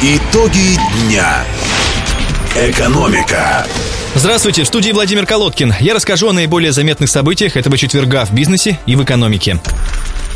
Итоги дня. Экономика. Здравствуйте, в студии Владимир Колодкин. Я расскажу о наиболее заметных событиях этого четверга в бизнесе и в экономике.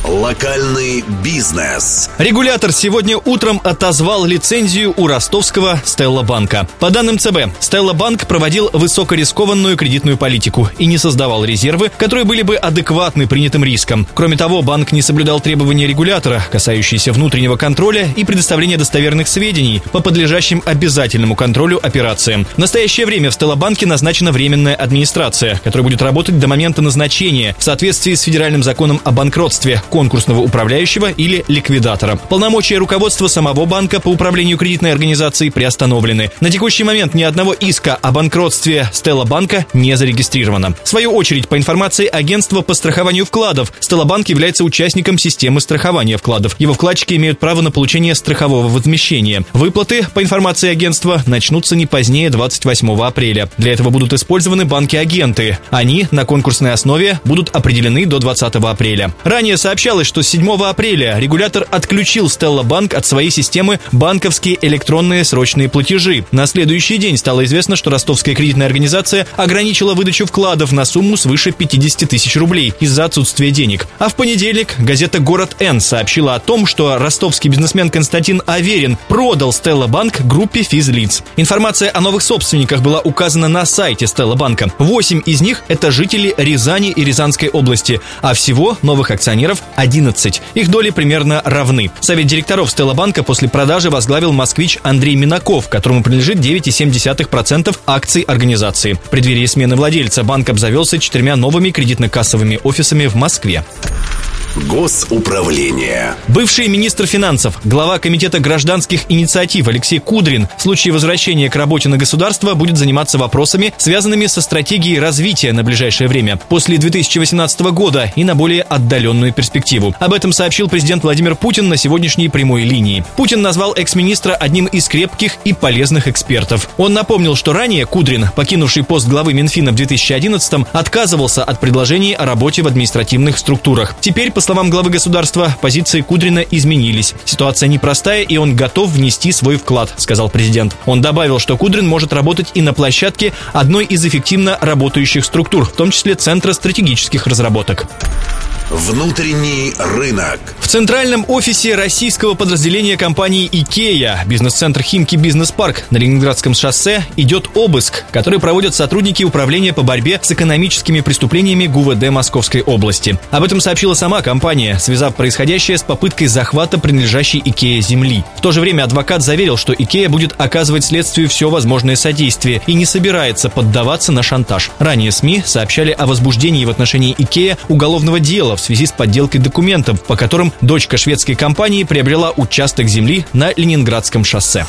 Локальный бизнес. Регулятор сегодня утром отозвал лицензию у ростовского Стелла Банка. По данным ЦБ, Стелла Банк проводил высокорискованную кредитную политику и не создавал резервы, которые были бы адекватны принятым рискам. Кроме того, банк не соблюдал требования регулятора, касающиеся внутреннего контроля и предоставления достоверных сведений по подлежащим обязательному контролю операциям. В настоящее время в Стелла Банке назначена временная администрация, которая будет работать до момента назначения в соответствии с федеральным законом о банкротстве – конкурсного управляющего или ликвидатора. Полномочия руководства самого банка по управлению кредитной организацией приостановлены. На текущий момент ни одного иска о банкротстве Стелла Банка не зарегистрировано. В свою очередь, по информации агентства по страхованию вкладов, Стелла Банк является участником системы страхования вкладов. Его вкладчики имеют право на получение страхового возмещения. Выплаты, по информации агентства, начнутся не позднее 28 апреля. Для этого будут использованы банки-агенты. Они на конкурсной основе будут определены до 20 апреля. Ранее сообщалось, сообщалось, что 7 апреля регулятор отключил Stella Bank от своей системы банковские электронные срочные платежи. На следующий день стало известно, что ростовская кредитная организация ограничила выдачу вкладов на сумму свыше 50 тысяч рублей из-за отсутствия денег. А в понедельник газета «Город Н» сообщила о том, что ростовский бизнесмен Константин Аверин продал Stella Bank группе физлиц. Информация о новых собственниках была указана на сайте Stella Банка. Восемь из них – это жители Рязани и Рязанской области, а всего новых акционеров 11. Их доли примерно равны. Совет директоров Стелла Банка после продажи возглавил москвич Андрей Минаков, которому принадлежит 9,7% акций организации. В преддверии смены владельца банк обзавелся четырьмя новыми кредитно-кассовыми офисами в Москве. Госуправление. Бывший министр финансов, глава Комитета гражданских инициатив Алексей Кудрин в случае возвращения к работе на государство будет заниматься вопросами, связанными со стратегией развития на ближайшее время, после 2018 года и на более отдаленную перспективу. Об этом сообщил президент Владимир Путин на сегодняшней прямой линии. Путин назвал экс-министра одним из крепких и полезных экспертов. Он напомнил, что ранее Кудрин, покинувший пост главы Минфина в 2011 отказывался от предложений о работе в административных структурах. Теперь, по словам главы государства, позиции Кудрина изменились. Ситуация непростая, и он готов внести свой вклад, сказал президент. Он добавил, что Кудрин может работать и на площадке одной из эффективно работающих структур, в том числе Центра стратегических разработок. Внутренний рынок. В центральном офисе российского подразделения компании «Икея» бизнес-центр «Химки Бизнес Парк» на Ленинградском шоссе идет обыск, который проводят сотрудники Управления по борьбе с экономическими преступлениями ГУВД Московской области. Об этом сообщила сама компания, связав происходящее с попыткой захвата принадлежащей «Икея» земли. В то же время адвокат заверил, что «Икея» будет оказывать следствию все возможное содействие и не собирается поддаваться на шантаж. Ранее СМИ сообщали о возбуждении в отношении «Икея» уголовного дела в связи с подделкой документов, по которым дочка шведской компании приобрела участок земли на Ленинградском шоссе.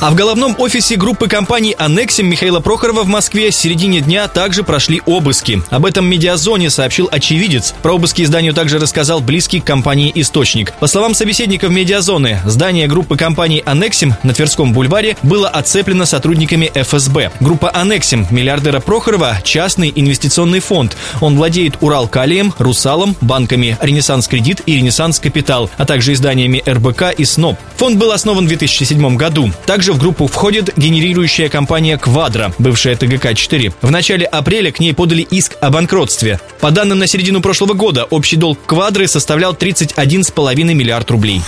А в головном офисе группы компаний «Анексим» Михаила Прохорова в Москве с середине дня также прошли обыски. Об этом медиазоне сообщил очевидец. Про обыски изданию также рассказал близкий к компании источник. По словам собеседников медиазоны, здание группы компаний «Анексим» на Тверском бульваре было оцеплено сотрудниками ФСБ. Группа «Анексим» миллиардера Прохорова – частный инвестиционный фонд. Он владеет Уралкалием, Русалом, банками «Ренессанс Кредит» и «Ренессанс Капитал», а также изданиями РБК и СНОП. Фонд был основан в 2007 году. Также в группу входит генерирующая компания «Квадро», бывшая ТГК-4. В начале апреля к ней подали иск о банкротстве. По данным на середину прошлого года, общий долг «Квадры» составлял 31,5 миллиард рублей.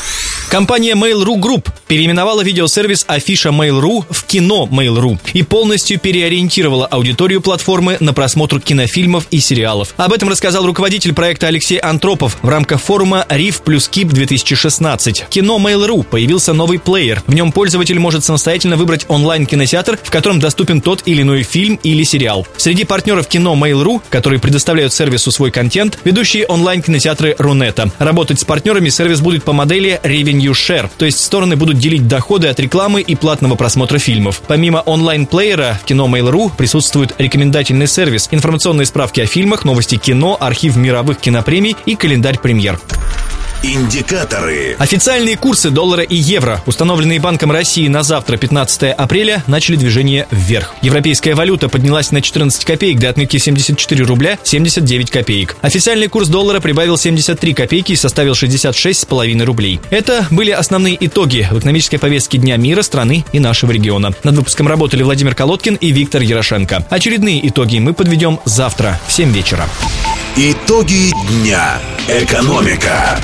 Компания Mail.ru Group переименовала видеосервис Афиша Mail.ru в кино Mail.ru и полностью переориентировала аудиторию платформы на просмотр кинофильмов и сериалов. Об этом рассказал руководитель проекта Алексей Антропов в рамках форума «Риф плюс Кип 2016». Кино Mail.ru появился новый плеер. В нем пользователь может самостоятельно выбрать онлайн-кинотеатр, в котором доступен тот или иной фильм или сериал. Среди партнеров кино Mail.ru, которые предоставляют сервису свой контент, ведущие онлайн-кинотеатры Рунета. Работать с партнерами сервис будет по модели Revenue Share, то есть стороны будут делить доходы от рекламы и платного просмотра фильмов. Помимо онлайн-плеера, в кино Mail.ru присутствует рекомендательный сервис, информационные справки о фильмах, новости кино, архив мировых кинопремий и календарь премьер. Индикаторы. Официальные курсы доллара и евро, установленные Банком России на завтра, 15 апреля, начали движение вверх. Европейская валюта поднялась на 14 копеек до отметки 74 рубля 79 копеек. Официальный курс доллара прибавил 73 копейки и составил 66,5 рублей. Это были основные итоги в экономической повестке Дня мира, страны и нашего региона. Над выпуском работали Владимир Колодкин и Виктор Ярошенко. Очередные итоги мы подведем завтра в 7 вечера. Итоги дня. Экономика.